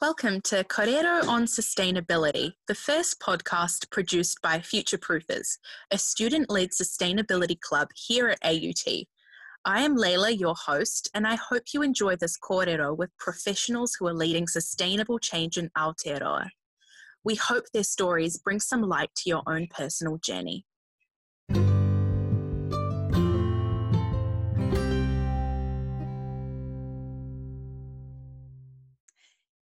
Welcome to Kōrero on Sustainability, the first podcast produced by Future Proofers, a student led sustainability club here at AUT. I am Layla, your host, and I hope you enjoy this kōrero with professionals who are leading sustainable change in Aotearoa. We hope their stories bring some light to your own personal journey.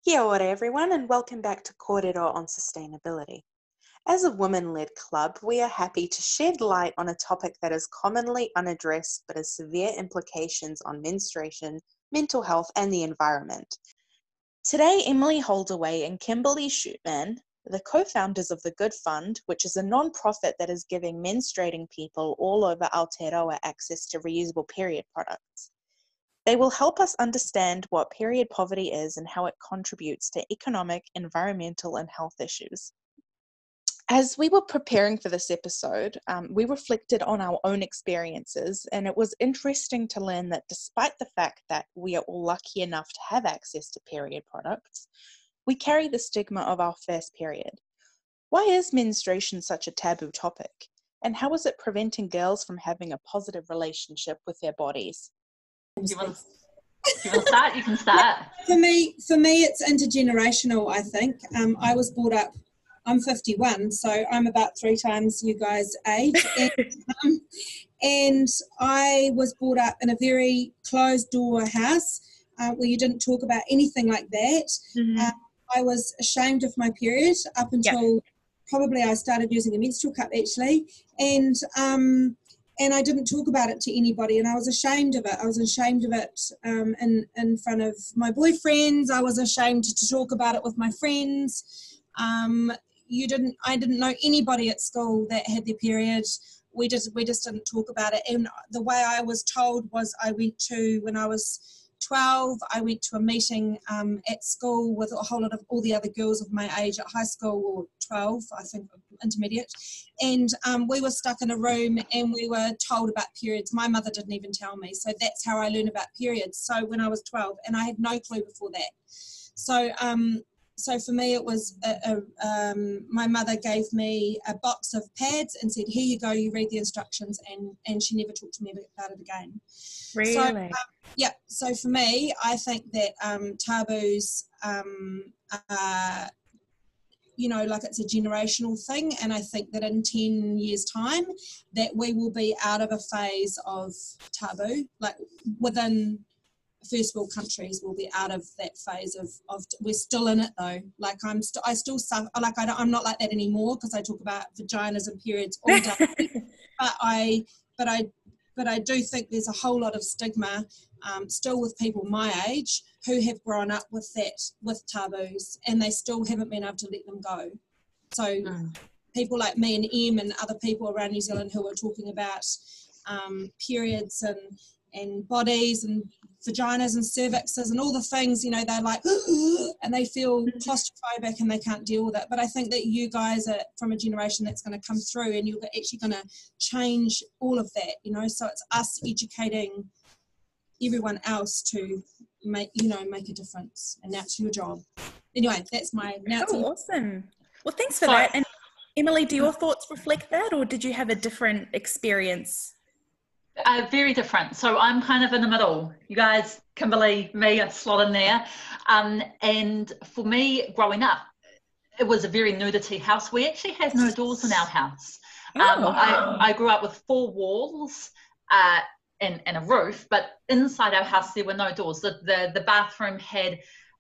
Kia ora everyone and welcome back to Kōrero on Sustainability. As a women-led club, we are happy to shed light on a topic that is commonly unaddressed but has severe implications on menstruation, mental health and the environment. Today, Emily Holdaway and Kimberly Shootman, the co-founders of the Good Fund, which is a non-profit that is giving menstruating people all over Aotearoa access to reusable period products. They will help us understand what period poverty is and how it contributes to economic, environmental, and health issues. As we were preparing for this episode, um, we reflected on our own experiences, and it was interesting to learn that despite the fact that we are all lucky enough to have access to period products, we carry the stigma of our first period. Why is menstruation such a taboo topic? And how is it preventing girls from having a positive relationship with their bodies? You want, you want to start? You can start. for me, for me, it's intergenerational. I think um, I was brought up. I'm 51, so I'm about three times you guys' age, and, um, and I was brought up in a very closed door house uh, where you didn't talk about anything like that. Mm-hmm. Uh, I was ashamed of my period up until yep. probably I started using a menstrual cup actually, and um, and I didn't talk about it to anybody, and I was ashamed of it. I was ashamed of it um, in in front of my boyfriends. I was ashamed to talk about it with my friends. Um, you didn't. I didn't know anybody at school that had their period. We just we just didn't talk about it. And the way I was told was I went to when I was 12, I went to a meeting um, at school with a whole lot of all the other girls of my age at high school, or 12, I think, intermediate. And um, we were stuck in a room and we were told about periods. My mother didn't even tell me. So that's how I learned about periods. So when I was 12, and I had no clue before that. So um, so for me it was a, a, um, my mother gave me a box of pads and said here you go you read the instructions and and she never talked to me about it again. Really so, um, yeah so for me i think that um, taboos um, are, you know like it's a generational thing and i think that in 10 years time that we will be out of a phase of taboo like within first world countries will be out of that phase of, of we're still in it though. Like i'm still i still suffer like I i'm not like that anymore because i talk about vaginas and periods all day. But i but i but i do think there's a whole lot of stigma um, still with people my age who have grown up with that with taboos and they still haven't been able to let them go. So mm. people like me and em and other people around new zealand who are talking about um, periods and and bodies and vaginas and cervixes and all the things, you know, they're like, and they feel mm-hmm. claustrophobic and they can't deal with it. But I think that you guys are from a generation that's going to come through and you're actually going to change all of that, you know. So it's us educating everyone else to make, you know, make a difference. And that's your job. Anyway, that's my now. Oh, awesome. Well, thanks for that. And Emily, do your thoughts reflect that, or did you have a different experience uh, very different. So I'm kind of in the middle. You guys, Kimberly, me, a slot in there. Um, and for me, growing up, it was a very nudity house. We actually had no doors in our house. Um, oh. I, I, grew up with four walls uh, and, and a roof, but inside our house there were no doors. The, the, the bathroom had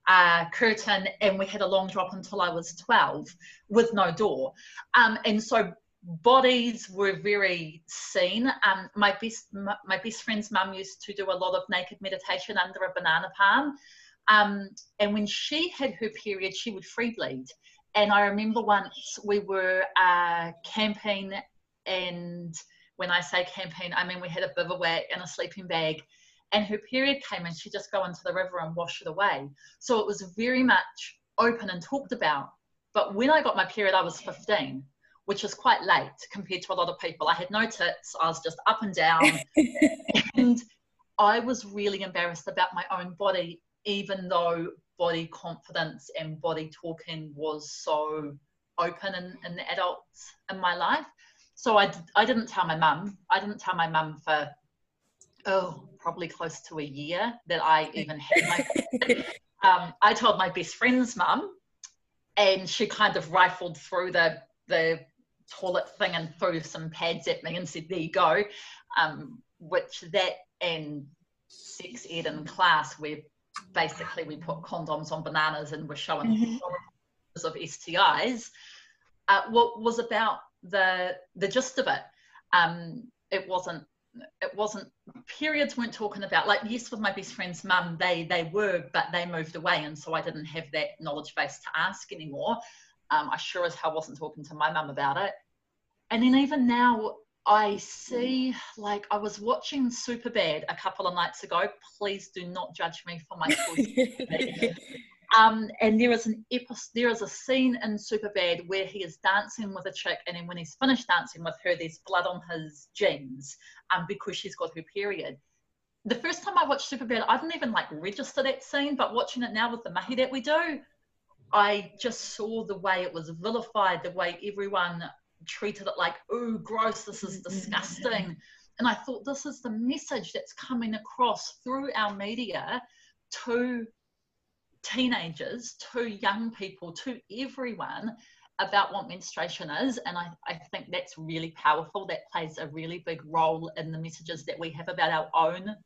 a curtain and we had a long drop until I was 12 with no door. Um, and so bodies were very seen. Um, my best my best friend's mum used to do a lot of naked meditation under a banana palm, um, and when she had her period, she would free bleed. And I remember once we were uh, camping, and when I say camping, I mean we had a bivouac and a sleeping bag. And her period came and she just go into the river and wash it away. So it was very much open and talked about. But when I got my period, I was 15 which was quite late compared to a lot of people. I had no tits, I was just up and down. and I was really embarrassed about my own body even though body confidence and body talking was so open in, in the adults in my life. So I, I didn't tell my mum. I didn't tell my mum for, oh, probably close to a year that I even had my. um, I told my best friend's mum, and she kind of rifled through the the toilet thing and threw some pads at me and said, "There you go," um, which that and sex ed in class where basically we put condoms on bananas and we're showing mm-hmm. of STIs. Uh, what was about the the gist of it. Um, it wasn't it wasn't periods weren't talking about like yes with my best friend's mum they they were but they moved away and so I didn't have that knowledge base to ask anymore. Um, I sure as hell wasn't talking to my mum about it. And then even now I see, like, I was watching Superbad a couple of nights ago. Please do not judge me for my choice. um, and there is an episode, there is a scene in Superbad where he is dancing with a chick, and then when he's finished dancing with her, there's blood on his jeans, um, because she's got her period. The first time I watched Superbad, I didn't even like register that scene, but watching it now with the mahi that we do, I just saw the way it was vilified, the way everyone treated it like, oh, gross, this is mm-hmm. disgusting. And I thought this is the message that's coming across through our media to teenagers, to young people, to everyone about what menstruation is. And I, I think that's really powerful. That plays a really big role in the messages that we have about our own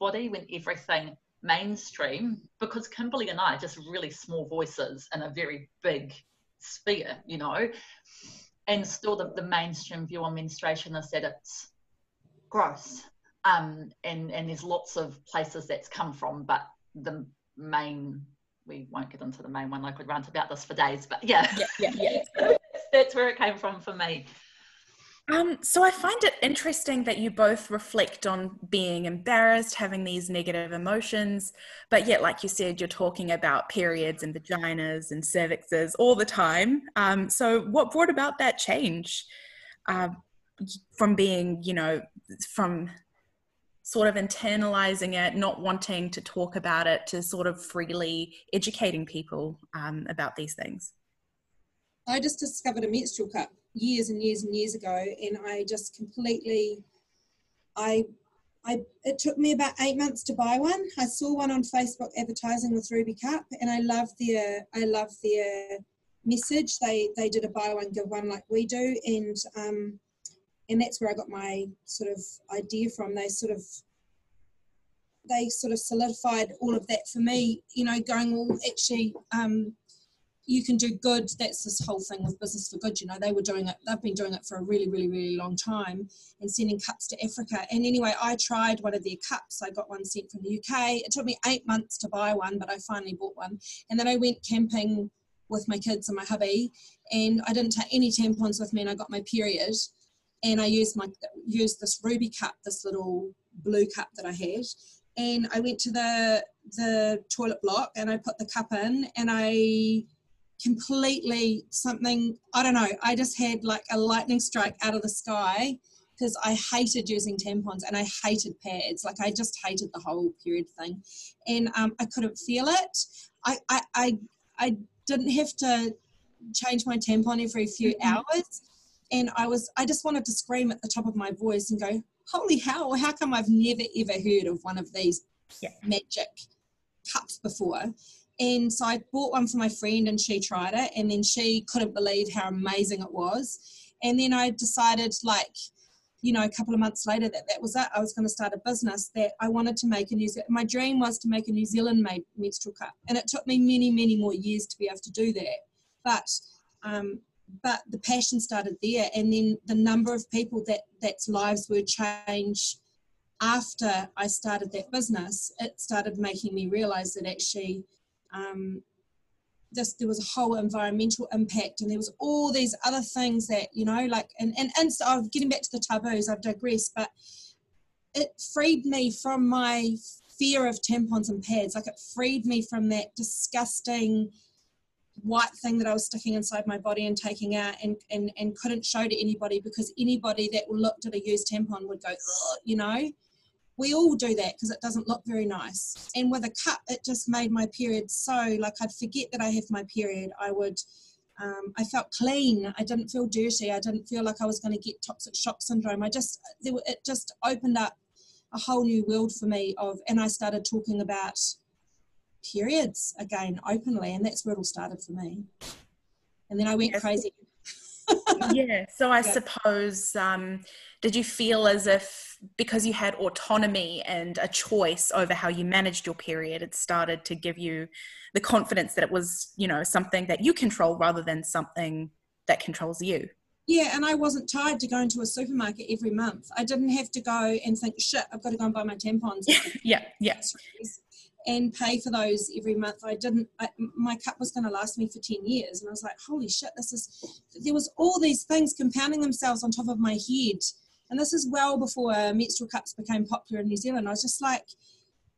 body when everything mainstream, because Kimberly and I are just really small voices in a very big sphere, you know? And still the, the mainstream view on menstruation is that it's gross um, and and there's lots of places that's come from but the main we won't get into the main one i could rant about this for days but yeah. Yeah yeah, yeah. that's where it came from for me um, so I find it interesting that you both reflect on being embarrassed, having these negative emotions, but yet, like you said, you're talking about periods and vaginas and cervixes all the time. Um, so, what brought about that change uh, from being, you know, from sort of internalizing it, not wanting to talk about it, to sort of freely educating people um, about these things? I just discovered a menstrual cup years and years and years ago, and I just completely, I, I, it took me about eight months to buy one. I saw one on Facebook advertising with Ruby Cup, and I love their, I love their message. They they did a buy one give one like we do, and um, and that's where I got my sort of idea from. They sort of they sort of solidified all of that for me. You know, going well, actually, um, you can do good. That's this whole thing with Business for Good. You know, they were doing it, they've been doing it for a really, really, really long time and sending cups to Africa. And anyway, I tried one of their cups. I got one sent from the UK. It took me eight months to buy one, but I finally bought one. And then I went camping with my kids and my hubby, and I didn't take any tampons with me, and I got my period. And I used my used this ruby cup, this little blue cup that I had, and I went to the the toilet block and I put the cup in, and I completely something i don't know i just had like a lightning strike out of the sky because i hated using tampons and i hated pads like i just hated the whole period thing and um, i couldn't feel it I, I i i didn't have to change my tampon every few mm-hmm. hours and i was i just wanted to scream at the top of my voice and go holy hell how come i've never ever heard of one of these yeah. magic cups before and so I bought one for my friend and she tried it and then she couldn't believe how amazing it was. And then I decided like, you know, a couple of months later that that was it. I was going to start a business that I wanted to make a New Zealand. My dream was to make a New Zealand made menstrual cup. And it took me many, many more years to be able to do that. But, um, but the passion started there. And then the number of people that that's lives were changed after I started that business, it started making me realize that actually um, this, there was a whole environmental impact and there was all these other things that you know like and and, and so I'm getting back to the taboos I've digressed but it freed me from my fear of tampons and pads like it freed me from that disgusting white thing that I was sticking inside my body and taking out and, and, and couldn't show to anybody because anybody that looked at a used tampon would go, you know. We all do that because it doesn't look very nice. And with a cup, it just made my period so like I'd forget that I have my period. I would, um, I felt clean. I didn't feel dirty. I didn't feel like I was going to get toxic shock syndrome. I just, it just opened up a whole new world for me of, and I started talking about periods again openly, and that's where it all started for me. And then I went yes. crazy. Yeah. So I yeah. suppose, um, did you feel as if because you had autonomy and a choice over how you managed your period, it started to give you the confidence that it was, you know, something that you control rather than something that controls you? Yeah, and I wasn't tied to go into a supermarket every month. I didn't have to go and think, shit, I've got to go and buy my tampons. yeah, yeah and pay for those every month. I didn't, I, my cup was going to last me for 10 years. And I was like, holy shit, this is, there was all these things compounding themselves on top of my head. And this is well before menstrual cups became popular in New Zealand. I was just like,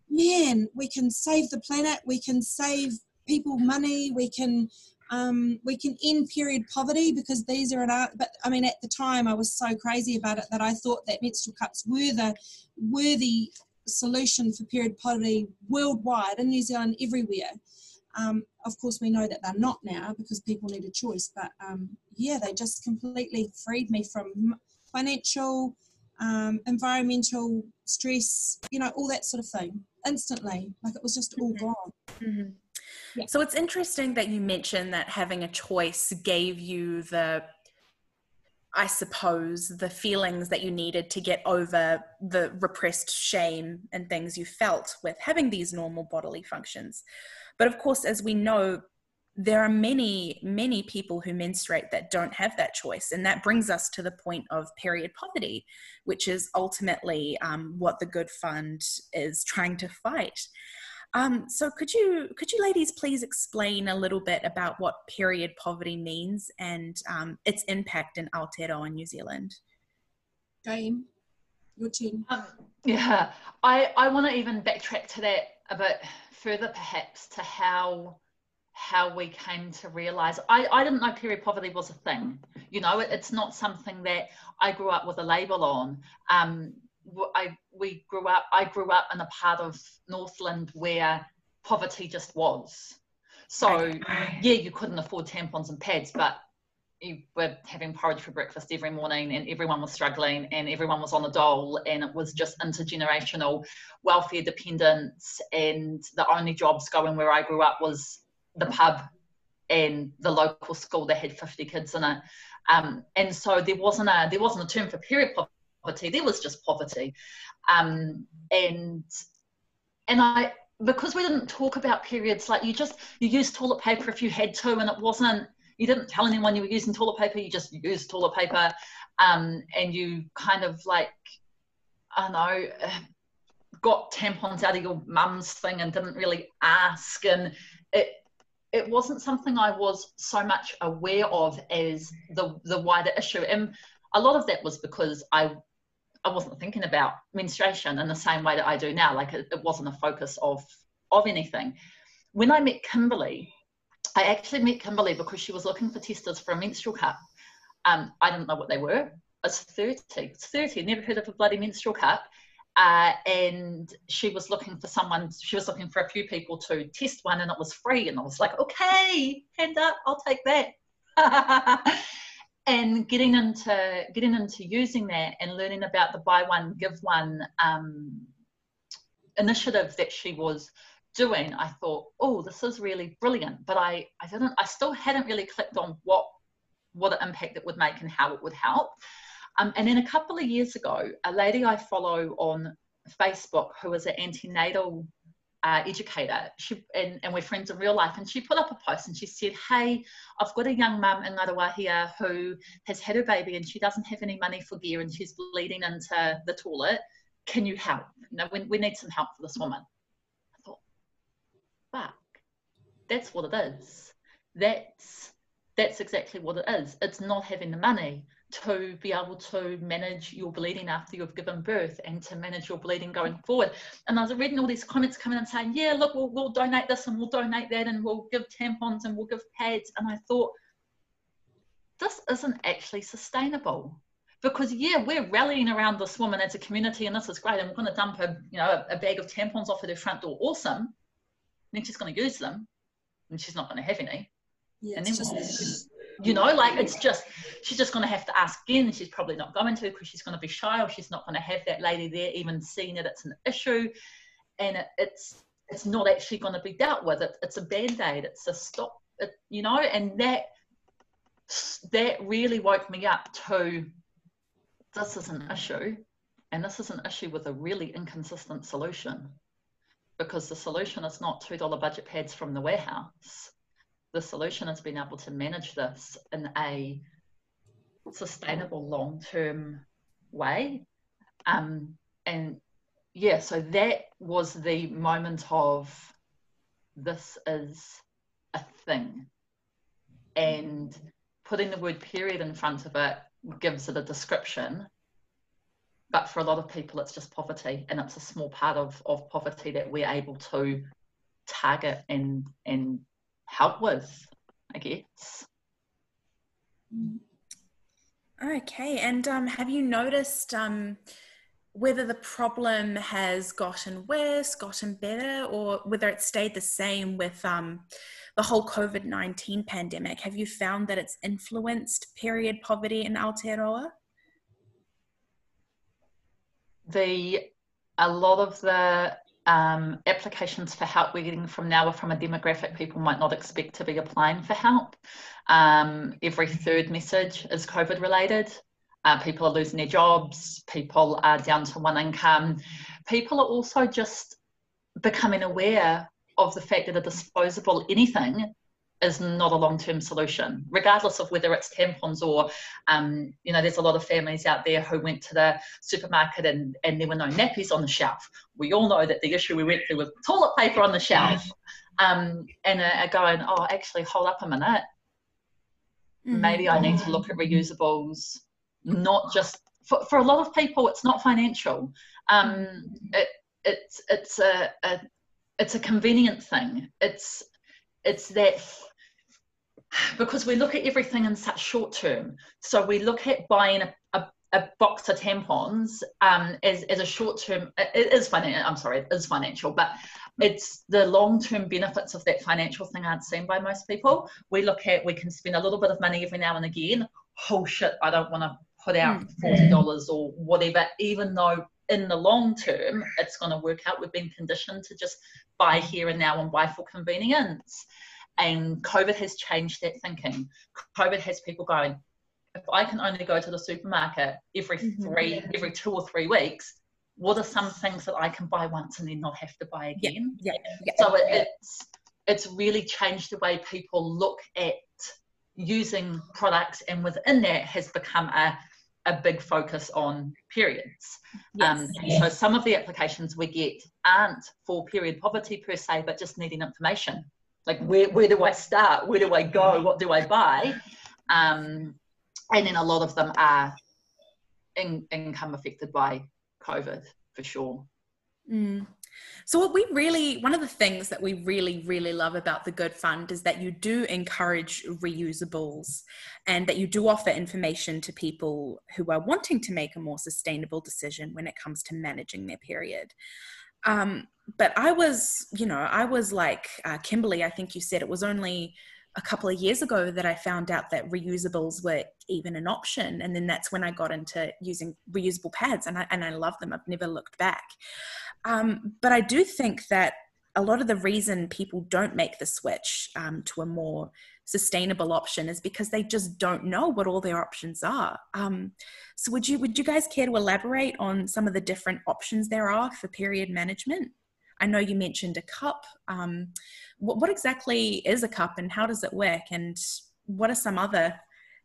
man, we can save the planet, we can save people money, we can, um, we can end period poverty because these are an art. But I mean, at the time, I was so crazy about it that I thought that menstrual cups were the worthy solution for period poverty worldwide in New Zealand, everywhere. Um, of course, we know that they're not now because people need a choice, but um, yeah, they just completely freed me from financial, um, environmental stress, you know, all that sort of thing instantly. Like it was just all mm-hmm. gone. Mm-hmm. Yeah. So it's interesting that you mentioned that having a choice gave you the I suppose, the feelings that you needed to get over the repressed shame and things you felt with having these normal bodily functions. But of course, as we know, there are many, many people who menstruate that don't have that choice. And that brings us to the point of period poverty, which is ultimately um, what the Good Fund is trying to fight. Um, so could you could you ladies please explain a little bit about what period poverty means and um, its impact in Aotearoa in New Zealand? Game, your team. Um, yeah, I I want to even backtrack to that a bit further, perhaps to how how we came to realize I, I didn't know period poverty was a thing you know it, it's not something that i grew up with a label on um, I we grew up. I grew up in a part of Northland where poverty just was. So yeah, you couldn't afford tampons and pads, but you were having porridge for breakfast every morning, and everyone was struggling, and everyone was on the dole, and it was just intergenerational welfare dependence. And the only jobs going where I grew up was the pub and the local school that had 50 kids in it. Um, and so there wasn't a there wasn't a term for period poverty. There was just poverty, um, and and I because we didn't talk about periods like you just you used toilet paper if you had to, and it wasn't you didn't tell anyone you were using toilet paper. You just used toilet paper, um, and you kind of like I don't know. Got tampons out of your mum's thing and didn't really ask, and it it wasn't something I was so much aware of as the the wider issue. And a lot of that was because I I wasn't thinking about menstruation in the same way that I do now. Like it, it wasn't a focus of of anything. When I met Kimberly, I actually met Kimberly because she was looking for testers for a menstrual cup. Um, I didn't know what they were. I was 30. It's 30. Never heard of a bloody menstrual cup. Uh, and she was looking for someone, she was looking for a few people to test one and it was free. And I was like, okay, hand up, I'll take that. and getting into getting into using that and learning about the buy one give one um, initiative that she was doing i thought oh this is really brilliant but i i didn't i still hadn't really clicked on what what an impact it would make and how it would help. Um, and then a couple of years ago a lady i follow on facebook who is an antenatal uh, educator. She, and, and we're friends in real life. And she put up a post and she said hey i've got a young mum in Ngaruwa here who has had her baby and she doesn't have any money for gear and she's bleeding into the toilet. Can you help? You know, we, we need some help for this woman. I thought fuck. That's what it is. That's that's exactly what it is. It's not having the money to be able to manage your bleeding after you've given birth and to manage your bleeding going forward. And I was reading all these comments coming and saying, yeah, look, we'll, we'll donate this and we'll donate that and we'll give tampons and we'll give pads. And I thought, this isn't actually sustainable because yeah, we're rallying around this woman as a community, and this is great, and we're going to dump a you know a, bag of tampons off at her front door. Awesome. then she's going to use them, and she's not going to have any. Yeah, and then just, you know, like it's just she's just going to have to ask again. She's probably not going to because she's going to be shy, or she's not going to have that lady there even seeing that It's an issue, and it, it's it's not actually going to be dealt with. It, it's a band aid. It's a stop. It, you know, and that that really woke me up to this is an issue, and this is an issue with a really inconsistent solution because the solution is not $2 budget pads from the warehouse. The solution is being able to manage this in a sustainable long term way. Um, and yeah, so that was the moment of this is a thing. And putting the word period in front of it gives it a description but for a lot of people it's just poverty and it's a small part of, of poverty that we're able to target and and help with i guess okay and um, have you noticed um, whether the problem has gotten worse gotten better or whether it stayed the same with um, the whole COVID 19 pandemic, have you found that it's influenced period poverty in Aotearoa? The a lot of the um, applications for help we're getting from now are from a demographic people might not expect to be applying for help. Um, every third message is COVID related. Uh, people are losing their jobs, people are down to one income. People are also just becoming aware of the fact that a disposable anything is not a long-term solution, regardless of whether it's tampons or, um, you know, there's a lot of families out there who went to the supermarket and, and there were no nappies on the shelf. We all know that the issue we went through with toilet paper on the shelf. Um, and are, going, oh, actually, hold up a minute. Mm-hmm. Maybe I need to look at reusables, not just for, for a lot of people, it's not financial. Um, it, it's it's a, a it's a convenient thing. It's it's that because we look at everything in such short term. So we look at buying a, a, a box of tampons um, as, as a short term. It is financial. I'm sorry, it is financial, but it's the long term benefits of that financial thing aren't seen by most people. We look at we can spend a little bit of money every now and again. Oh shit, I don't want to put out forty dollars or whatever, even though in the long term it's going to work out. We've been conditioned to just buy here and now and buy for convenience. And COVID has changed that thinking. COVID has people going, if I can only go to the supermarket every mm-hmm. three, mm-hmm. every two or three weeks, what are some things that I can buy once and then not have to buy again? Yeah, yeah, yeah. So it, it's it's really changed the way people look at using products, and within that has become a a big focus on periods. Yes. Um, so some of the applications we get aren't for period poverty per se, but just needing information. Like where, where do I start? Where do I go? What do I buy? Um, and then a lot of them are in, income affected by COVID for sure. Mm. So, what we really, one of the things that we really, really love about the Good Fund is that you do encourage reusables and that you do offer information to people who are wanting to make a more sustainable decision when it comes to managing their period. Um, but I was, you know, I was like uh, Kimberly, I think you said it was only a couple of years ago that I found out that reusables were even an option. And then that's when I got into using reusable pads and I, and I love them. I've never looked back. Um, but I do think that a lot of the reason people don't make the switch um, to a more sustainable option is because they just don't know what all their options are. Um, so would you would you guys care to elaborate on some of the different options there are for period management? I know you mentioned a cup. Um, what, what exactly is a cup and how does it work? And what are some other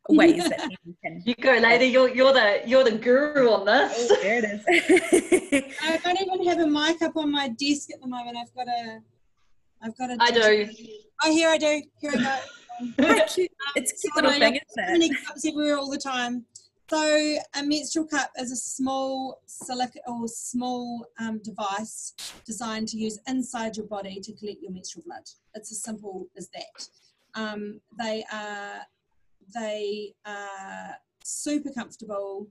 ways that people can. You go, lady. You're you're the you're the guru on this. Oh, there it is. I don't even have a mic up on my desk at the moment. I've got a. I've got a. I do. Oh, here I do. Here I go. it's cute little thing, isn't it? cups everywhere all the time. So a menstrual cup is a small silica or small um, device designed to use inside your body to collect your menstrual blood. It's as simple as that. Um, they are they are super comfortable.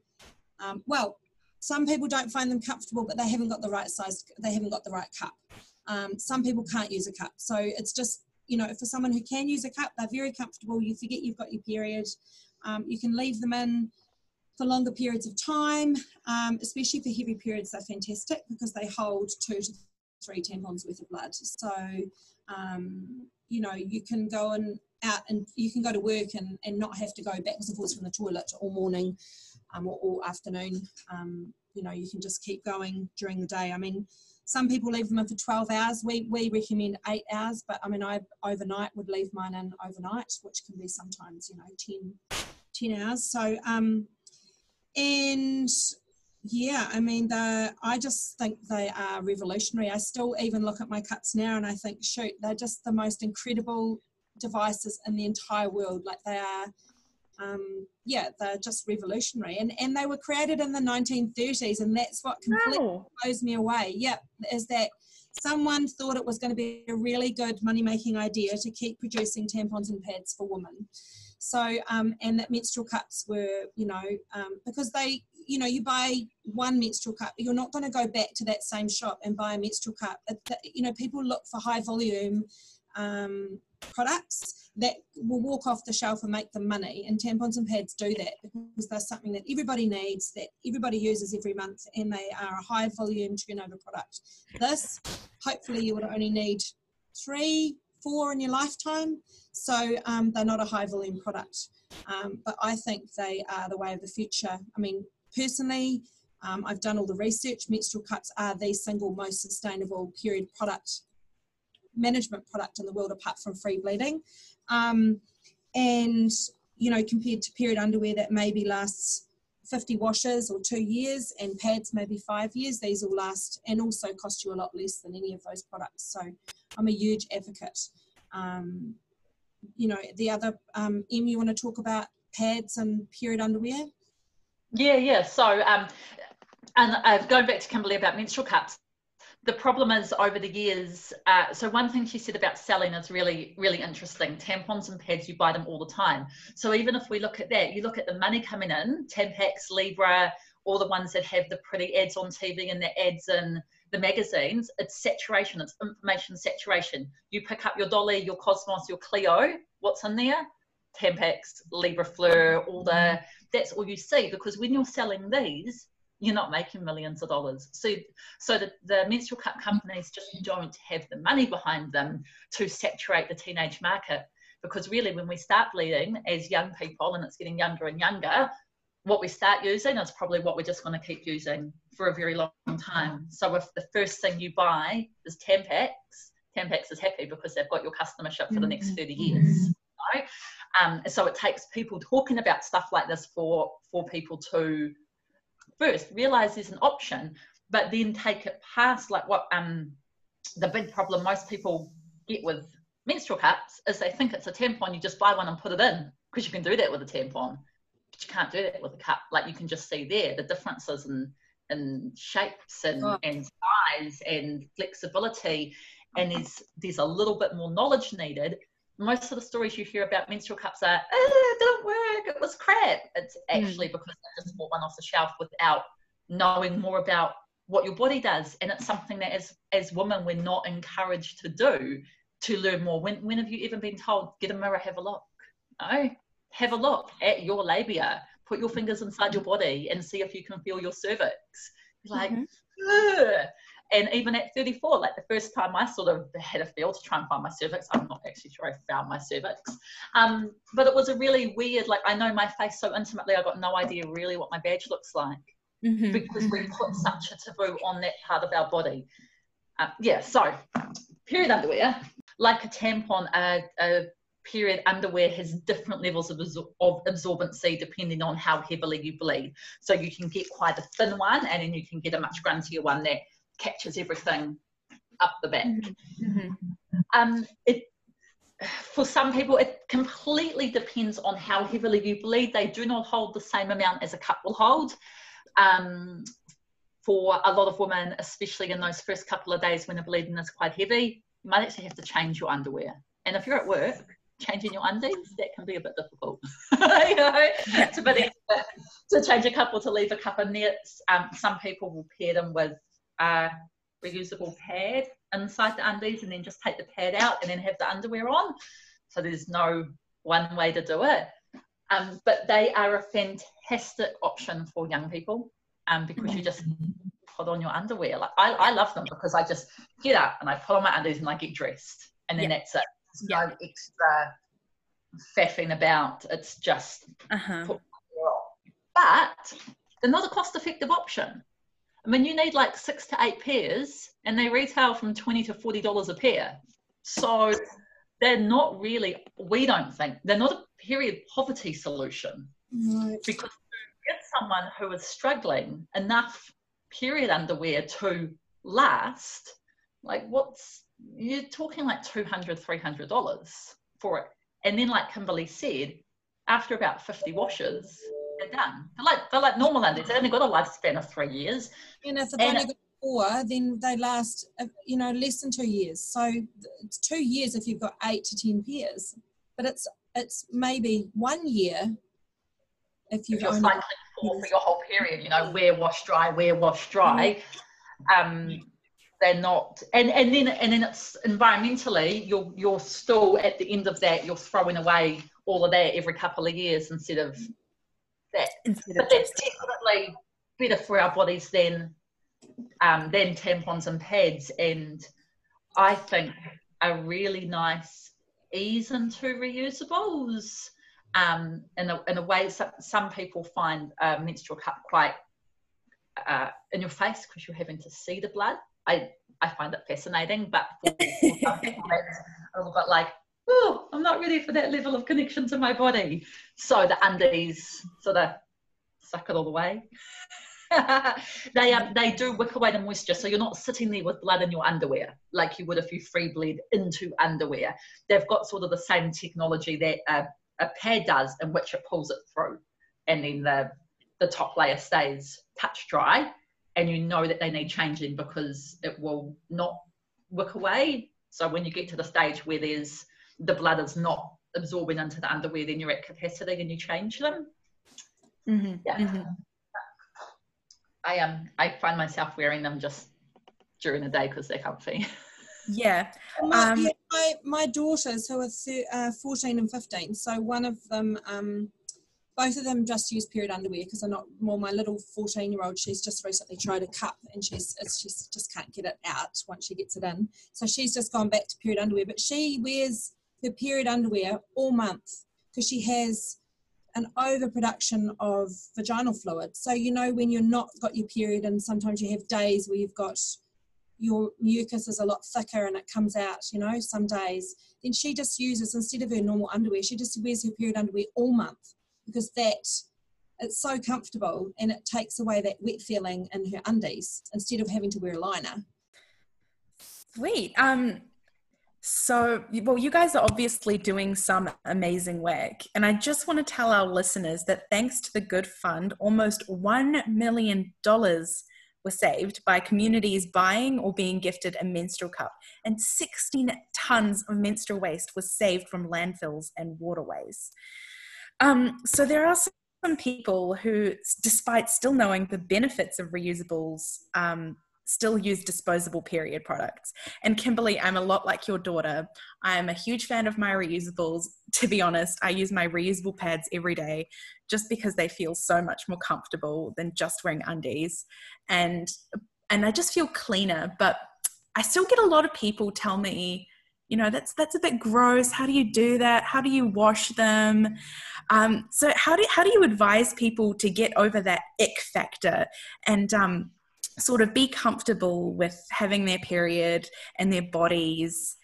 Um, well, some people don't find them comfortable, but they haven't got the right size, they haven't got the right cup. Um, some people can't use a cup. So it's just, you know, for someone who can use a cup, they're very comfortable. You forget you've got your period. Um, you can leave them in for longer periods of time, um, especially for heavy periods, they're fantastic because they hold two to three tampons worth of blood. So, um, you know, you can go and out and you can go to work and, and not have to go backwards and forwards from the toilet all morning um, or all afternoon. Um, you know, you can just keep going during the day. I mean, some people leave them in for 12 hours. We, we recommend eight hours, but I mean, I overnight would leave mine in overnight, which can be sometimes, you know, 10, 10 hours. So, um, and yeah, I mean, I just think they are revolutionary. I still even look at my cups now and I think, shoot, they're just the most incredible devices in the entire world. Like they are, um, yeah, they're just revolutionary. And, and they were created in the 1930s, and that's what completely wow. blows me away. Yep, is that someone thought it was going to be a really good money making idea to keep producing tampons and pads for women. So, um, and that menstrual cups were, you know, um, because they, you know, you buy one menstrual cup, you're not going to go back to that same shop and buy a menstrual cup. You know, people look for high volume um, products that will walk off the shelf and make them money. And tampons and pads do that because they're something that everybody needs, that everybody uses every month, and they are a high volume turnover product. This, hopefully, you would only need three, four in your lifetime. So um, they're not a high volume product. Um, but I think they are the way of the future. I mean, personally, um, I've done all the research. Menstrual cups are the single most sustainable period product management product in the world apart from free bleeding. Um, and, you know, compared to period underwear that maybe lasts 50 washes or two years and pads maybe five years, these will last and also cost you a lot less than any of those products. So I'm a huge advocate. Um, you know, the other, um, Em, you want to talk about pads and period underwear? Yeah, yeah. So, um, and uh, going back to Kimberly about menstrual cups, the problem is over the years. Uh, so one thing she said about selling is really, really interesting. Tampons and pads, you buy them all the time. So even if we look at that, you look at the money coming in, Tampax, Libra, all the ones that have the pretty ads on TV and the ads in the magazines, it's saturation, it's information saturation. You pick up your Dolly, your Cosmos, your Cleo, what's in there? Tampax, Libra Fleur, all the, that's all you see because when you're selling these, you're not making millions of dollars. So, so the, the menstrual cup companies just don't have the money behind them to saturate the teenage market. Because really, when we start bleeding as young people and it's getting younger and younger, what we start using is probably what we're just going to keep using for a very long time. So if the first thing you buy is Tampax, Tampax is happy because they've got your customership for the next 30 years. Right? Um, so it takes people talking about stuff like this for for people to first realize there's an option, but then take it past like what um the big problem most people get with menstrual cups is they think it's a tampon, you just buy one and put it in because you can do that with a tampon. But you can't do that with a cup. Like you can just see there the differences in in shapes and, oh. and size and flexibility. And there's there's a little bit more knowledge needed. Most of the stories you hear about menstrual cups are, oh, it didn't work, it was crap. It's hmm. actually mm. because they just bought one off the shelf without knowing more about what your body does. And it's something that as as women we're not encouraged to do to learn more. When when have you ever been told, get a mirror, have a look? No. Have a look at your labia. Put your fingers inside your body and see if you can feel your cervix. Like, mm-hmm. And even at 34, like the first time I sort of had a feel to try and find my cervix, I'm not actually sure I found my cervix. Um, but it was a really weird, like I know my face so intimately, I got no idea really what my badge looks like. Mm-hmm. Because we put such a taboo on that part of our body. Uh, yeah, so period underwear, like a tampon, a, a period underwear has different levels of, of absorbency depending on how heavily you bleed. So you can get quite a thin one, and then you can get a much gruntier one that catches everything up the back. Mm-hmm. Um, it for some people, it completely depends on how heavily you bleed. They do not hold the same amount as a cup will hold. Um, for a lot of women, especially in those first couple of days when the bleeding is quite heavy, you might actually have to change your underwear. And if you're at work changing your undies, that can be a bit difficult. you know, yeah. it's a bit easier to change a couple to leave a couple of nets. Um, some people will pair them with a reusable pad inside the undies and then just take the pad out and then have the underwear on. So there's no one way to do it. Um, but they are a fantastic option for young people um, because you just put on your underwear. Like I, I love them because I just get up and I put on my undies and I get dressed and then that's it. There's no extra faffing about. It's just uh-huh. But they're not a cost-effective option. I mean, you need like six to eight pairs, and they retail from twenty to forty dollars a pair. So they're not really. We don't think they're not a period poverty solution right. because to get someone who is struggling enough period underwear to last, like what's you're talking like 200 300 dollars for it and then like kimberly said after about 50 washes they're done. They're like they're like normal undies they've only got a lifespan of three years. And if they've and only got four then they last uh, you know less than two years. So it's two years if you've got eight to ten pairs. But it's it's maybe one year if you've if you're only cycling for, for your whole period you know wear wash dry wear wash dry mm-hmm. um they're not and and then and then it's environmentally you're you're still at the end of that you're throwing away all of that every couple of years instead of that instead but that's definitely better for our bodies than um, than tampons and pads. And i think a really nice ease into reusables um, in, a, in a way some, some people find a menstrual cup quite uh, in your face because you're having to see the blood. I I find it fascinating, but for, for some people it's a little bit like, oh, I'm not ready for that level of connection to my body. So the undies sort of suck it all the way. they um, they do wick away the moisture, so you're not sitting there with blood in your underwear like you would if you free bled into underwear. They've got sort of the same technology that a, a pad does, in which it pulls it through, and then the the top layer stays touch dry and you know that they need changing because it will not wick away. So when you get to the stage where there's the blood is not absorbing into the underwear, then you're at capacity and you change them. Mm-hmm. Yeah. Mm-hmm. I um I find myself wearing them just during the day because they're comfy. Yeah. My, um, yeah, my, my daughters who are uh, 14 and 15, so one of them um, both of them just use period underwear because I'm not well my little 14 year old she's just recently tried a cup and she's she's just can't get it out once she gets it in so she's just gone back to period underwear but she wears her period underwear all month because she has an overproduction of vaginal fluid so you know when you're not got your period and sometimes you have days where you've got your mucus is a lot thicker and it comes out, you know, some days, then she just uses, instead of her normal underwear, she just wears her period underwear all month because that it's so comfortable and it takes away that wet feeling in her undies instead of having to wear a liner. Sweet. Um, so, well, you guys are obviously doing some amazing work. And I just want to tell our listeners that thanks to the Good Fund, almost $1 million were saved by communities buying or being gifted a menstrual cup. And 16 tons of menstrual waste was saved from landfills and waterways. Um, so there are some people who, despite still knowing the benefits of reusables, um, still use disposable period products. And Kimberly, I'm a lot like your daughter. I'm a huge fan of my reusables. To be honest, I use my reusable pads every day just because they feel so much more comfortable than just wearing undies. And and I just feel cleaner, but I still get a lot of people tell me you know that's that's a bit gross how do you do that how do you wash them um, so how do, how do you advise people to get over that ick factor and um, sort of be comfortable with having their period and their bodies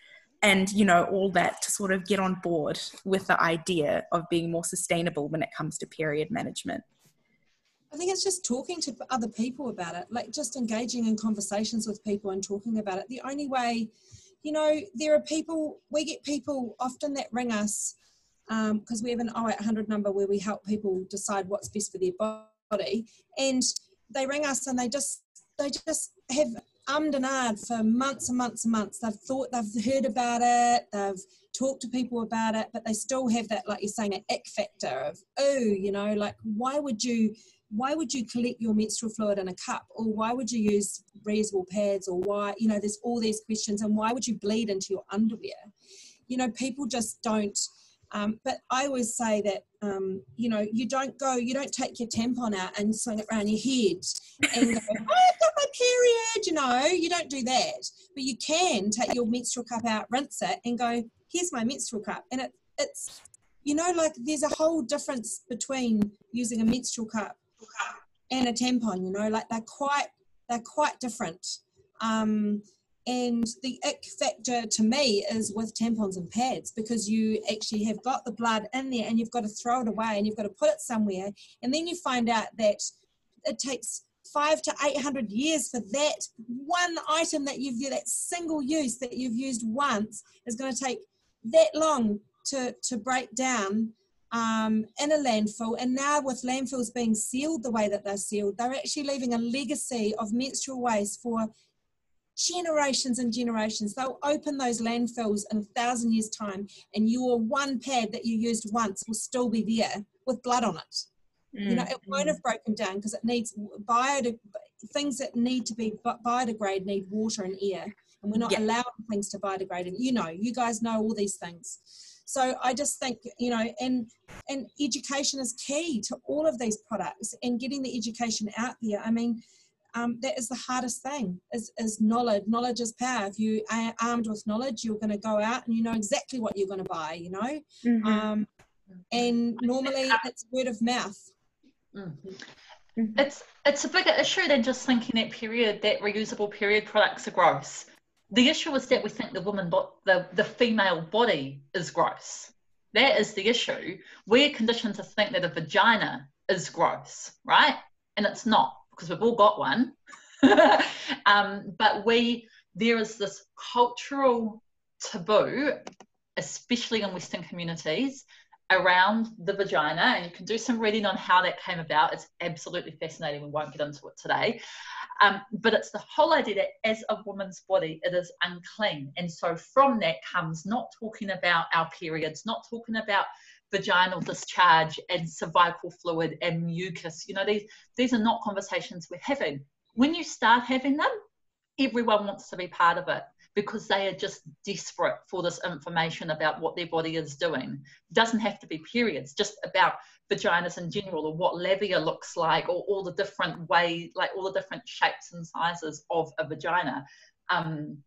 and you know all that to sort of get on board with the idea of being more sustainable when it comes to period management I think it's just talking to other people about it, like just engaging in conversations with people and talking about it. The only way you know, there are people, we get people often that ring us because um, we have an 0800 number where we help people decide what's best for their body. And they ring us and they just, they just have ummed and ahed for months and months and months. They've thought, they've heard about it, they've talked to people about it, but they still have that, like you're saying, an ick factor of, oh, you know, like why would you why would you collect your menstrual fluid in a cup? Or why would you use reusable pads? Or why you know there's all these questions and why would you bleed into your underwear? You know people just don't um, but I always say that um, you know you don't go, you don't take your tampon out and swing it around your head and go, oh, I've got my period. You know, you don't do that. But you can take your menstrual cup out, rinse it, and go, here's my menstrual cup. And it, it's you know like there's a whole difference between using a menstrual cup and a tampon. You know, like they're quite they're quite different. Um, and the ick factor to me is with tampons and pads because you actually have got the blood in there and you've got to throw it away and you've got to put it somewhere. And then you find out that it takes five to 800 years for that one item that you've, that single use that you've used once is going to take that long to, to break down um, in a landfill. And now, with landfills being sealed the way that they're sealed, they're actually leaving a legacy of menstrual waste for generations and generations. They'll open those landfills in a thousand years' time, and your one pad that you used once will still be there with blood on it. Mm. You know, it won't have broken down because it needs biodeg- things that need to be biodegrade need water and air, and we're not yeah. allowing things to biodegrade. And you know, you guys know all these things. So I just think you know, and and education is key to all of these products, and getting the education out there. I mean um, that is the hardest thing is, is knowledge. Knowledge is power. If you are armed with knowledge you're going to go out and you know exactly what you're going to buy you know? Mm-hmm. um, and normally it's word of mouth. Mm-hmm. it's it's a bigger issue than just thinking that period that reusable period products are gross. The issue is that we think the woman the, the female body is gross. That is the issue. We're conditioned to think that a vagina is gross right? And it's not because we've all got one. um, but we, there is this cultural taboo, especially in Western communities, around the vagina. And you can do some reading on how that came about. It's absolutely fascinating. We won't get into it today. Um, but it's the whole idea that as a woman's body, it is unclean. And so from that comes not talking about our periods, not talking about vaginal discharge and cervical fluid and mucus. You know, these, these are not conversations we're having. When you start having them, everyone wants to be part of it because they are just desperate for this information about what their body is doing. It doesn't have to be periods, just about vaginas in general or what labia looks like or all the different way, like all the different shapes and sizes of a vagina. Um,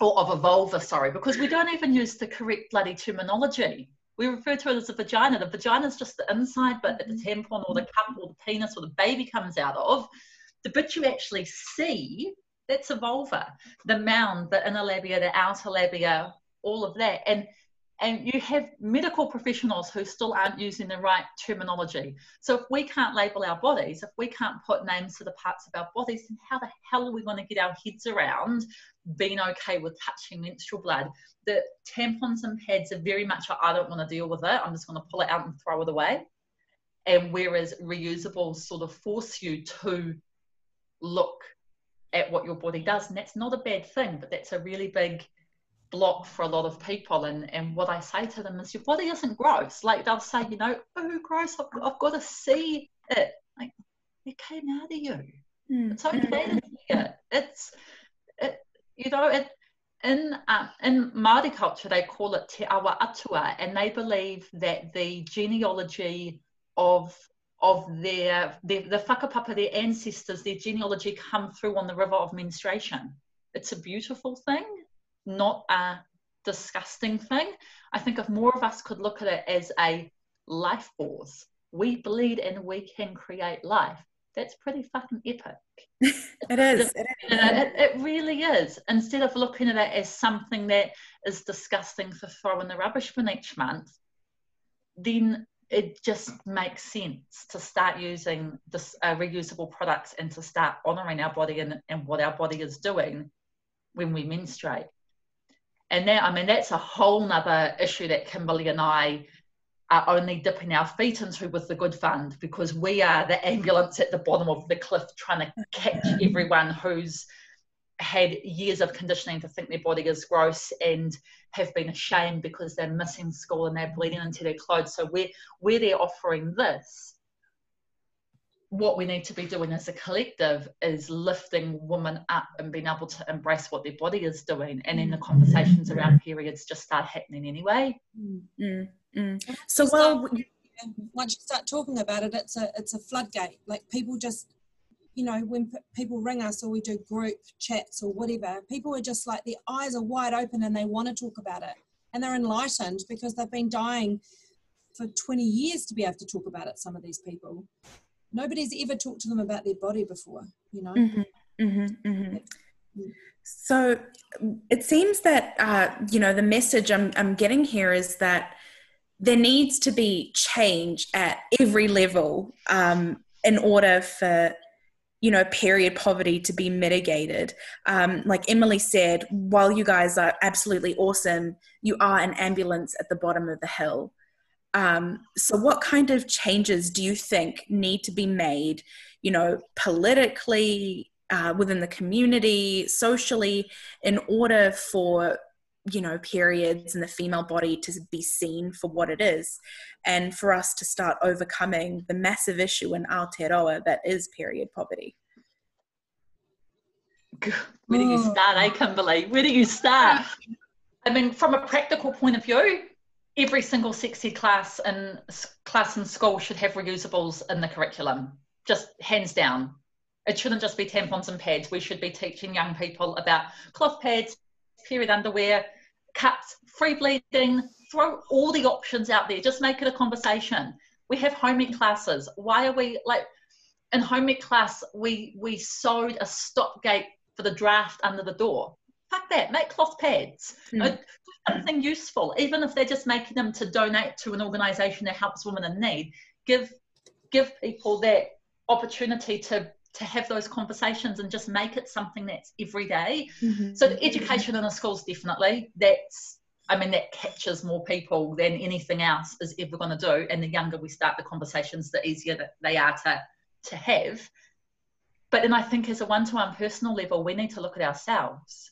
or of a vulva, sorry, because we don't even use the correct bloody terminology we refer to it as a vagina. The vagina is just the inside that the tampon or the cup or the penis or the baby comes out of. The bit you actually see, that's a vulva. The mound, the inner labia, the outer labia, all of that. And and you have medical professionals who still aren't using the right terminology. So if we can't label our bodies, if we can't put names to the parts of our bodies, then how the hell are we going to get our heads around being okay with touching menstrual blood? The tampons and pads are very much, I don't want to deal with it. I'm just going to pull it out and throw it away. And whereas reusables sort of force you to look at what your body does, and that's not a bad thing, but that's a really big block for a lot of people and and what I say to them is your body isn't gross. Like they'll say you know oh gross I've, I've got to see it. Like it came out of you. Mm. it's okay to see it. It's it you know it in um, in Maori culture they call it te awa atua and they believe that the genealogy of of their, their the whakapapa, their ancestors, their genealogy come through on the river of menstruation. It's a beautiful thing not a disgusting thing. I think if more of us could look at it as a life force, we bleed and we can create life. That's pretty fucking epic. it is. It, it, it, really is. Instead of looking at it as something that is disgusting for throwing the rubbish bin each month, then it just makes sense to start using this uh, reusable products and to start honoring our body and, and what our body is doing when we menstruate and now, I mean, that's a whole nother issue that Kimberly and I are only dipping our feet into with the Good Fund because we are the ambulance at the bottom of the cliff trying to catch mm-hmm. everyone who's had years of conditioning to think their body is gross and have been ashamed because they're missing school and they're bleeding into their clothes. So where where they're offering this, what we need to be doing as a collective is lifting women up and being able to embrace what their body is doing, and then the conversations around periods just start happening anyway. Mm, mm. So well, once you start talking about it, it's a it's a floodgate. Like people just you know, when p- people ring us or we do group chats or whatever, people are just like their eyes are wide open and they want to talk about it. And they're enlightened because they've been dying for 20 years to be able to talk about it, some of these people. Nobody's ever talked to them about their body before, you know? Mm-hmm, mm-hmm, mm-hmm. So it seems that, uh, you know, the message I'm, I'm getting here is that there needs to be change at every level um, in order for you know, period poverty to be mitigated. Um, like Emily said, while you guys are absolutely awesome, you are an ambulance at the bottom of the hill. Um, so, what kind of changes do you think need to be made, you know, politically, uh, within the community, socially, in order for you know periods and the female body to be seen for what it is and for us to start overcoming the massive issue in Aotearoa that is period poverty? Where do you start eh kimberly? Where do you start? I mean from a practical point of view every single sex ed class and class in school should have reusables in the curriculum just hands down it shouldn't just be tampons and pads we should be teaching young people about cloth pads period underwear cups, free bleeding, throw all the options out there. Just make it a conversation. We have home ec classes. Why are we like in home ec class? We we sewed a stopgate for the draft under the door. Fuck that. Make cloth pads. Mm. something useful, even if they're just making them to donate to an organisation that helps women in need. Give give people that opportunity to to have those conversations and just make it something that's every day. Mm-hmm. So the education in the schools definitely that's I mean that catches more people than anything else is ever going to do. And the younger we start the conversations, the easier that they are to to have. But then I think as a one-to-one personal level, we need to look at ourselves.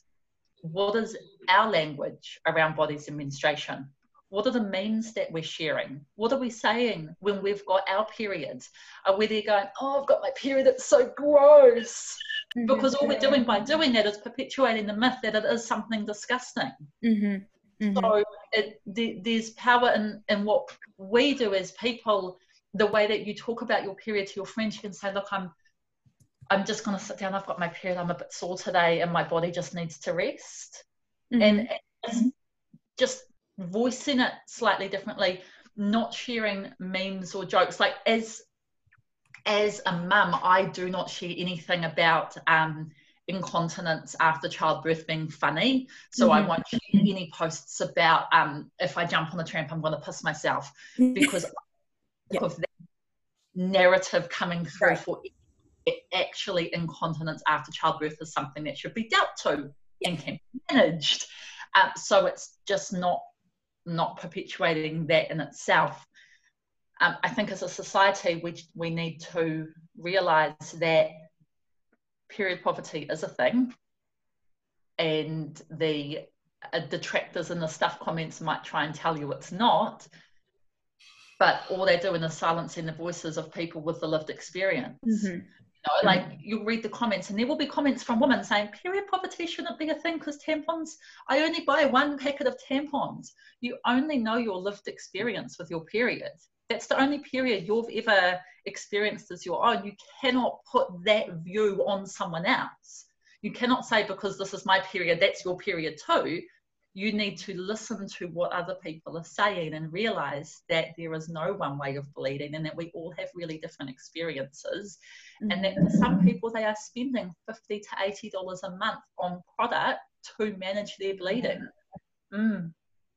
What is our language around bodies and menstruation? What are the means that we're sharing? What are we saying when we've got our periods? Are we there going, oh, I've got my period, it's so gross? Mm-hmm. Because all we're doing by doing that is perpetuating the myth that it is something disgusting. Mm-hmm. Mm-hmm. So it, the, there's power in, in what we do as people. The way that you talk about your period to your friends, you can say, look, I'm I'm just going to sit down. I've got my period. I'm a bit sore today, and my body just needs to rest. Mm-hmm. And, and just voicing it slightly differently, not sharing memes or jokes. Like as as a mum, I do not share anything about um, incontinence after childbirth being funny. So mm-hmm. I won't share any posts about um, if I jump on the tramp, I'm going to piss myself because yeah. of that narrative coming through right. for actually incontinence after childbirth is something that should be dealt to and can be managed. Uh, so it's just not not perpetuating that in itself. Um, I think as a society, we, we need to realize that period poverty is a thing and the uh, detractors in the stuff comments might try and tell you it's not but all they're doing is silencing the voices of people with the lived experience mm-hmm know, like you'll read the comments and there will be comments from women saying period poverty shouldn't be a thing because tampons i only buy one packet of tampons. You only know your lived experience with your period. That's the only period you've ever experienced as your own you cannot put that view on someone else. You cannot say because this is my period that's your period too you need to listen to what other people are saying and realize that there is no one way of bleeding and that we all have really different experiences mm-hmm. and that for some people they are spending 50 to 80 dollars a month on product to manage their bleeding mm,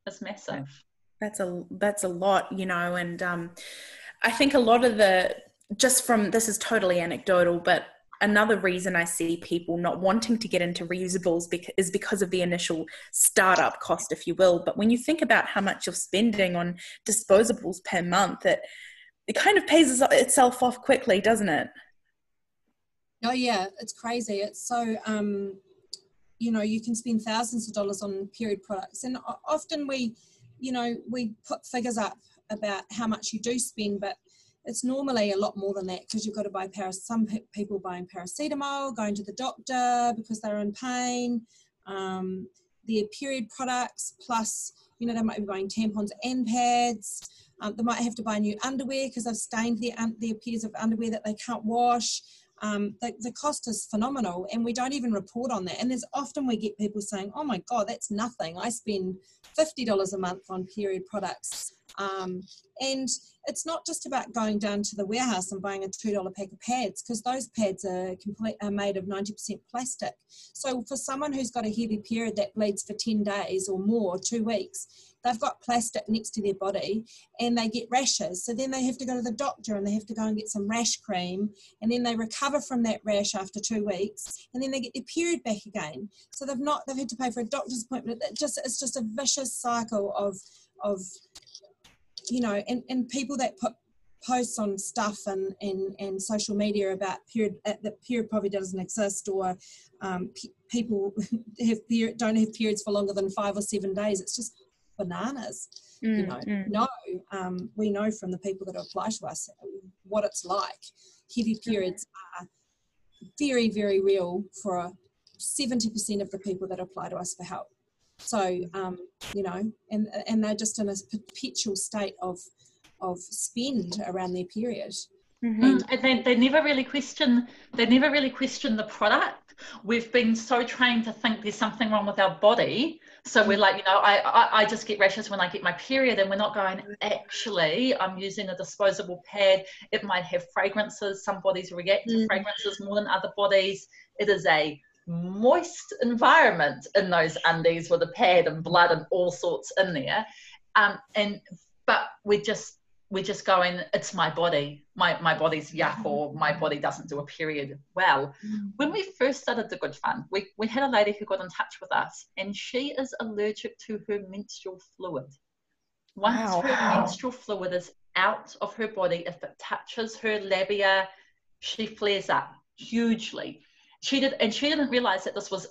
it's massive that's a that's a lot you know and um, i think a lot of the just from this is totally anecdotal but another reason I see people not wanting to get into reusables is because of the initial startup cost, if you will. But when you think about how much you're spending on disposables per month, it it kind of pays itself off quickly, doesn't it? Oh yeah, it's crazy. It's so um, you know you can spend thousands of dollars on period products and often we you know we put figures up about how much you do spend but it's normally a lot more than that because you've got to buy some people buying paracetamol going to the doctor because they're in pain. Um, their period products plus you know they might be buying tampons and pads. Um, they might have to buy new underwear because they've stained their, their pairs of underwear that they can't wash. Um, the, the cost is phenomenal and we don't even report on that. And there's often we get people saying oh my god that's nothing. I spend $50 a month on period products. Um, and it's not just about going down to the warehouse and buying a $2 pack of pads because those pads are, complete, are made of 90% plastic. So for someone who's got a heavy period that bleeds for 10 days or more, two weeks, they've got plastic next to their body and they get rashes. So then they have to go to the doctor and they have to go and get some rash cream and then they recover from that rash after two weeks and then they get their period back again. So they've not they've had to pay for a doctor's appointment. It just it's just a vicious cycle of of you know, and, and people that put posts on stuff and, and, and social media about period uh, that period probably doesn't exist or um, people have period, don't have periods for longer than five or seven days. It's just bananas. Mm, you know, mm. no, um, we know from the people that apply to us what it's like. Heavy periods are very, very real for 70% of the people that apply to us for help. So, um, you know, and, and they're just in a perpetual state of, of spend around their period. Mm-hmm. And, and they, they never really question, they never really question the product. We've been so trained to think there's something wrong with our body. So we're like, you know, I, I, I just get rashes when I get my period, and we're not going, actually, I'm using a disposable pad. It might have fragrances. Some bodies react to mm. fragrances more than other bodies. It is a moist environment in those undies with a pad and blood and all sorts in there. Um, and but we're just we're just going, it's my body. My my body's yuck or my body doesn't do a period well. Mm. When we first started the Good Fund, we, we had a lady who got in touch with us and she is allergic to her menstrual fluid. Once wow. her menstrual fluid is out of her body, if it touches her labia, she flares up hugely she did, and she didn't realize that this was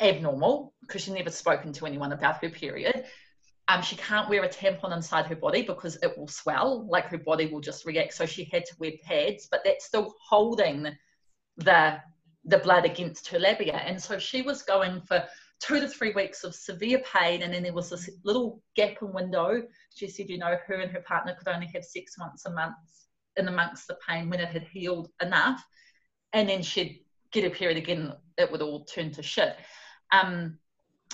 abnormal because she never spoken to anyone about her period. Um, she can't wear a tampon inside her body because it will swell, like her body will just react. So she had to wear pads, but that's still holding the the blood against her labia. And so she was going for two to three weeks of severe pain, and then there was this little gap and window. She said, you know, her and her partner could only have sex once a month in amongst the pain when it had healed enough, and then she'd get a period again, it would all turn to shit. Um,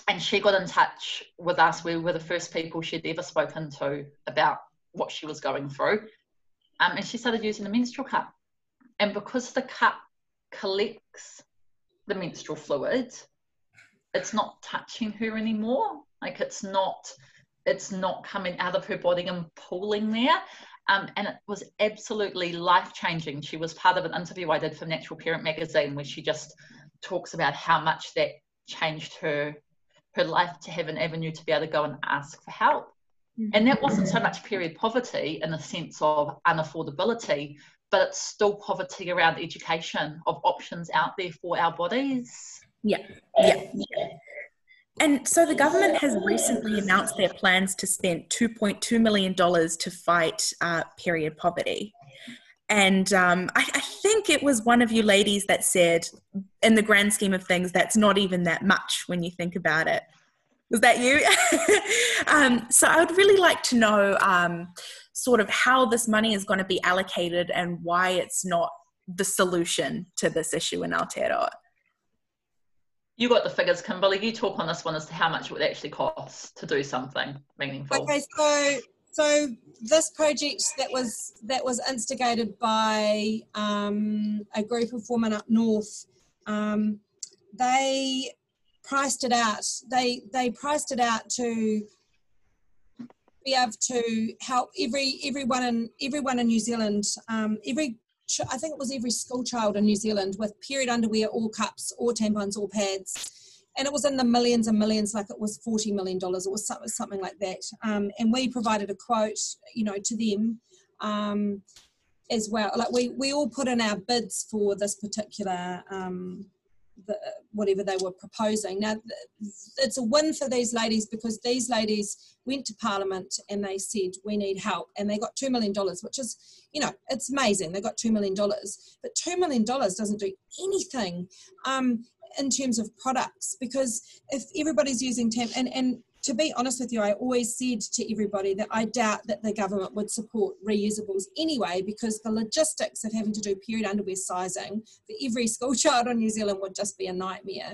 and she got in touch with us. We were the first people she'd ever spoken to about what she was going through. Um, and she started using the menstrual cup. And because the cup collects the menstrual fluid, it's not touching her anymore. Like it's not, it's not coming out of her body and pooling there. Um, and it was absolutely life changing. She was part of an interview I did for Natural Parent magazine where she just talks about how much that changed her her life to have an avenue to be able to go and ask for help. Mm-hmm. And that wasn't so much period poverty in the sense of unaffordability, but it's still poverty around education of options out there for our bodies. Yeah, yeah. yeah. And so the government has recently announced their plans to spend $2.2 million to fight uh, period poverty. And um, I, I, think it was one of you ladies that said, in the grand scheme of things, that's not even that much when you think about it. Was that you? um, so I would really like to know um, sort of how this money is going to be allocated and why it's not the solution to this issue in Aotearoa you got the figures, Kimberly. You talk on this one as to how much it would actually cost to do something meaningful. Okay, so so this project that was that was instigated by um, a group of women up north. Um, they priced it out. They they priced it out to be able to help every everyone in everyone in New Zealand, um, every I think it was every school child in New Zealand with period underwear or cups or tampons or pads. And it was in the millions and millions, like it was $40 million. It was something like that. Um, and we provided a quote, you know, to them um, as well. Like we, we all put in our bids for this particular um, the, whatever they were proposing. Now, it's a win for these ladies because these ladies went to Parliament and they said, We need help. And they got $2 million, which is, you know, it's amazing. They got $2 million. But $2 million doesn't do anything um, in terms of products because if everybody's using TAM, and, and to be honest with you, I always said to everybody that I doubt that the government would support reusables anyway, because the logistics of having to do period underwear sizing for every school child in New Zealand would just be a nightmare.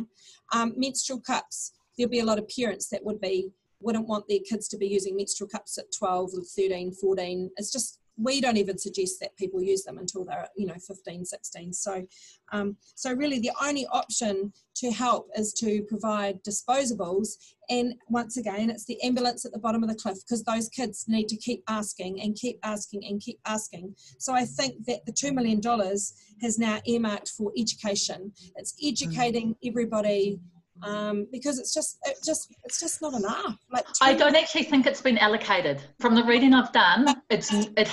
Um, menstrual cups, there'll be a lot of parents that would be wouldn't want their kids to be using menstrual cups at 12 or 13 14 it's just we don't even suggest that people use them until they're you know 15 16 so um, so really the only option to help is to provide disposables. And once again it's the ambulance at the bottom of the cliff because those kids need to keep asking and keep asking and keep asking. So i think that the $2 million has now earmarked for education. It's educating everybody um, because it's just it just it's just not enough. Like I don't actually think it's been allocated. From the reading I've done, it's it.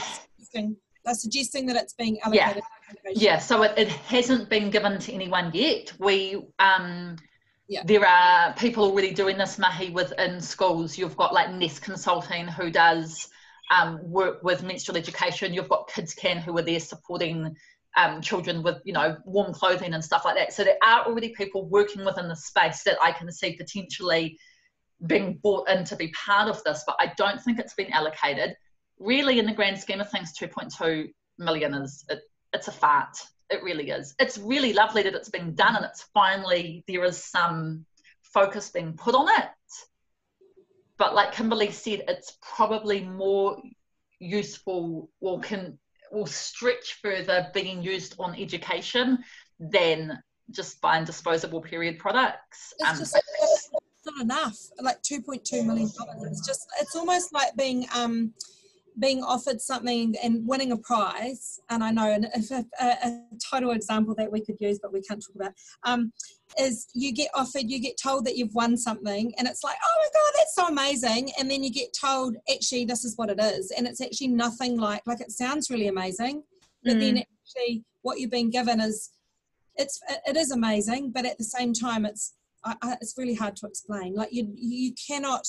They're suggesting that it's being allocated. Yeah, yeah. So it, it hasn't been given to anyone yet. We um. Yeah. There are people already doing this mahi within schools. You've got like Nest Consulting who does um, work with menstrual education. You've got Kids Can who are there supporting um, children with you know warm clothing and stuff like that. So there are already people working within the space that I can see potentially being brought in to be part of this, but I don't think it's been allocated. Really, in the grand scheme of things, 2.2 million is it, it's a fart. It really is. It's really lovely that it's been done and it's finally there is some focus being put on it. But like Kimberly said, it's probably more useful or can will stretch further being used on education than just buying disposable period products. It's um, just it's not enough. Like two point two million dollars. It's just it's almost like being um being offered something and winning a prize, and I know and if a, a, total example that we could use, but we can't talk about, um, is you get offered, you get told that you've won something, and it's like, oh my god, that's so amazing, and then you get told, actually, this is what it is, and it's actually nothing like like it sounds really amazing, but mm. then actually what you've been given is, it's it is amazing, but at the same time, it's it's really hard to explain. Like you you cannot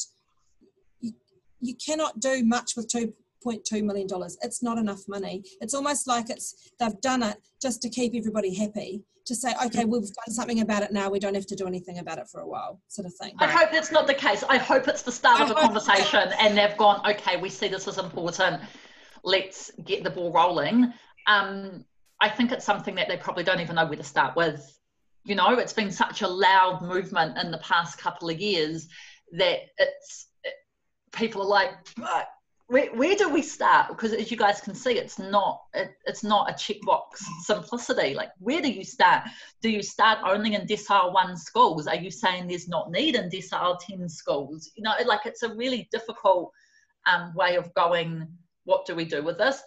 you, you cannot do much with two $2.2 million. It's not enough money. It's almost like it's they've done it just to keep everybody happy, to say, okay, mm. we've done something about it now, we don't have to do anything about it for a while, sort of thing. I hope that's not the case. I hope it's the start I of a conversation and they've gone, okay, we see this as important. Let's get the ball rolling. Um, I think it's something that they probably don't even know where to start with. You know, it's been such a loud movement in the past couple of years that it's people are like, where, where do we start? Because as you guys can see it's not it, it's not a checkbox simplicity. Like where do you start? Do you start only in decile one schools? Are you saying there's not need in decile 10 schools? You know like it's a really difficult um, way of going what do we do with this?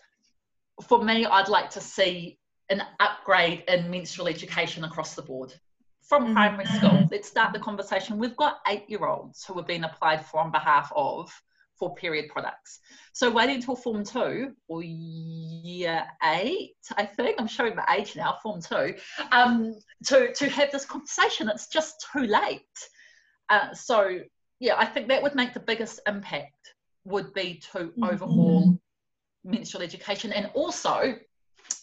For me i'd like to see an upgrade in menstrual education across the board from mm-hmm. primary school let's start the conversation. We've got eight year olds who are being applied for on behalf of for period products. So waiting until form two or year eight, I think, I'm showing my age now, form two, um, to, to have this conversation. It's just too late. Uh, so yeah, I think that would make the biggest impact would be to mm-hmm. overhaul menstrual education and also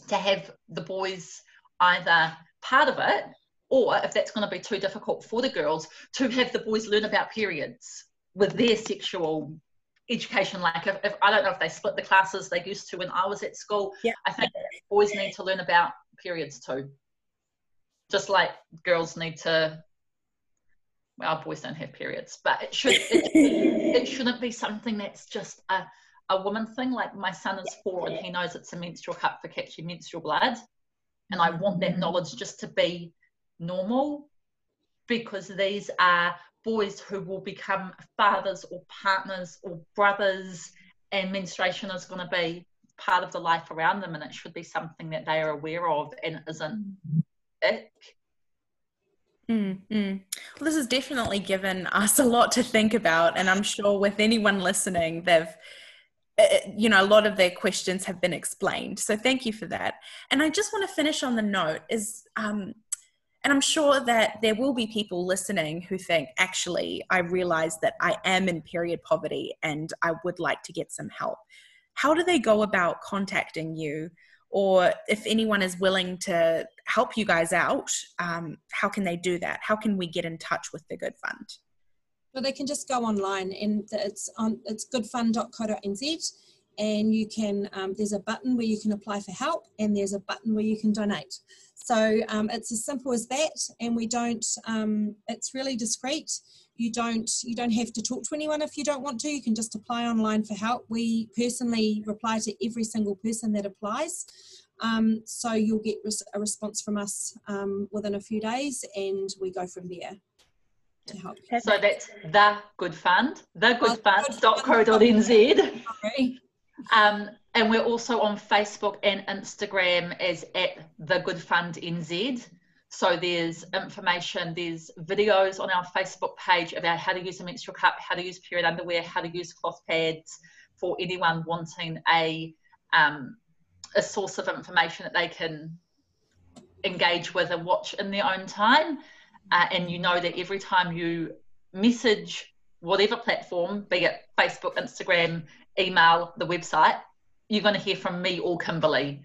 to have the boys either part of it or if that's going to be too difficult for the girls to have the boys learn about periods with their sexual education like if, if, i don't know if they split the classes they used to when i was at school. Yeah. i think boys need to learn about periods too. Just like girls need to well boys don't have periods but it should it, it shouldn't be something that's just a, a woman thing. Like my son is four and he knows it's a menstrual cup for catching menstrual blood. And i want that knowledge just to be normal because these are boys who will become fathers or partners or brothers, and menstruation is going to be part of the life around them, and it should be something that they are aware of and isn't ick. Mm, mm. Well, this has definitely given us a lot to think about, and I'm sure with anyone listening, they've uh, uh, you know a lot of their questions have been explained so thank you for that and i just want to finish on the note is um, And I'm sure that there will be people listening who think, actually, I realize that I am in period poverty and I would like to get some help. How do they go about contacting you? Or if anyone is willing to help you guys out, um, how can they do that? How can we get in touch with the Good Fund? Well, they can just go online and it's on it's goodfund.co.nz and you can um, there's a button where you can apply for help and there's a button where you can donate. So um, it's as simple as that and we don't um, it's really discreet. You don't you don't have to talk to anyone if you don't want to. You can just apply online for help. We personally reply to every single person that applies. Um, so you'll get a response from us um, within a few days and we go from there to help. So that's the good fund, thegoodfund.co.nz. Um, and we're also on Facebook and Instagram as at the Good Fund NZ. So there's information, there's videos on our Facebook page about how to use a menstrual cup, how to use period underwear, how to use cloth pads for anyone wanting a um, a source of information that they can engage with and watch in their own time. Uh, and you know that every time you message whatever platform, be it Facebook, Instagram, email, the website, you're going to hear from me or Kimberly.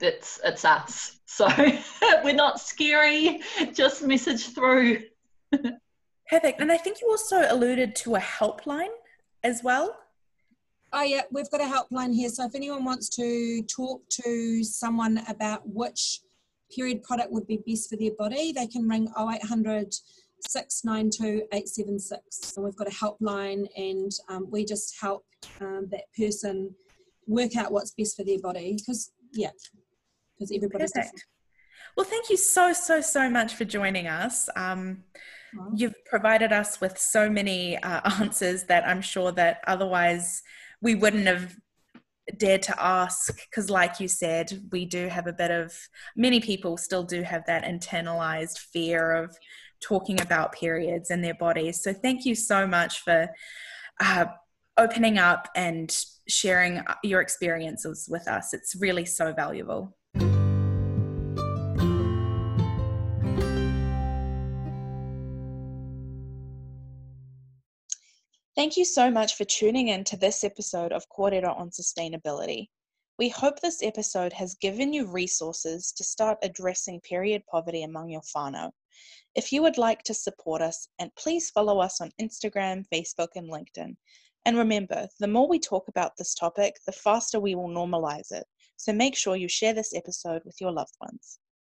It's it's us. So we're not scary. Just message through. Perfect. And I think you also alluded to a helpline as well. Oh yeah, we've got a helpline here. So if anyone wants to talk to someone about which period product would be best for their body, they can ring 0800 692 876. And we've got a helpline, and um, we just help um, that person work out what's best for their body. Because, yeah, because everybody's Perfect. different. Well, thank you so, so, so much for joining us. Um, you've provided us with so many uh, answers that I'm sure that otherwise we wouldn't have dared to ask because like you said we do have a bit of many people still do have that internalized fear of talking about periods and their bodies so thank you so much for uh, opening up and sharing your experiences with us it's really so valuable Thank you so much for tuning in to this episode of Kōrero on Sustainability. We hope this episode has given you resources to start addressing period poverty among your whānau. If you would like to support us, and please follow us on Instagram, Facebook, and LinkedIn. And remember, the more we talk about this topic, the faster we will normalize it. So make sure you share this episode with your loved ones.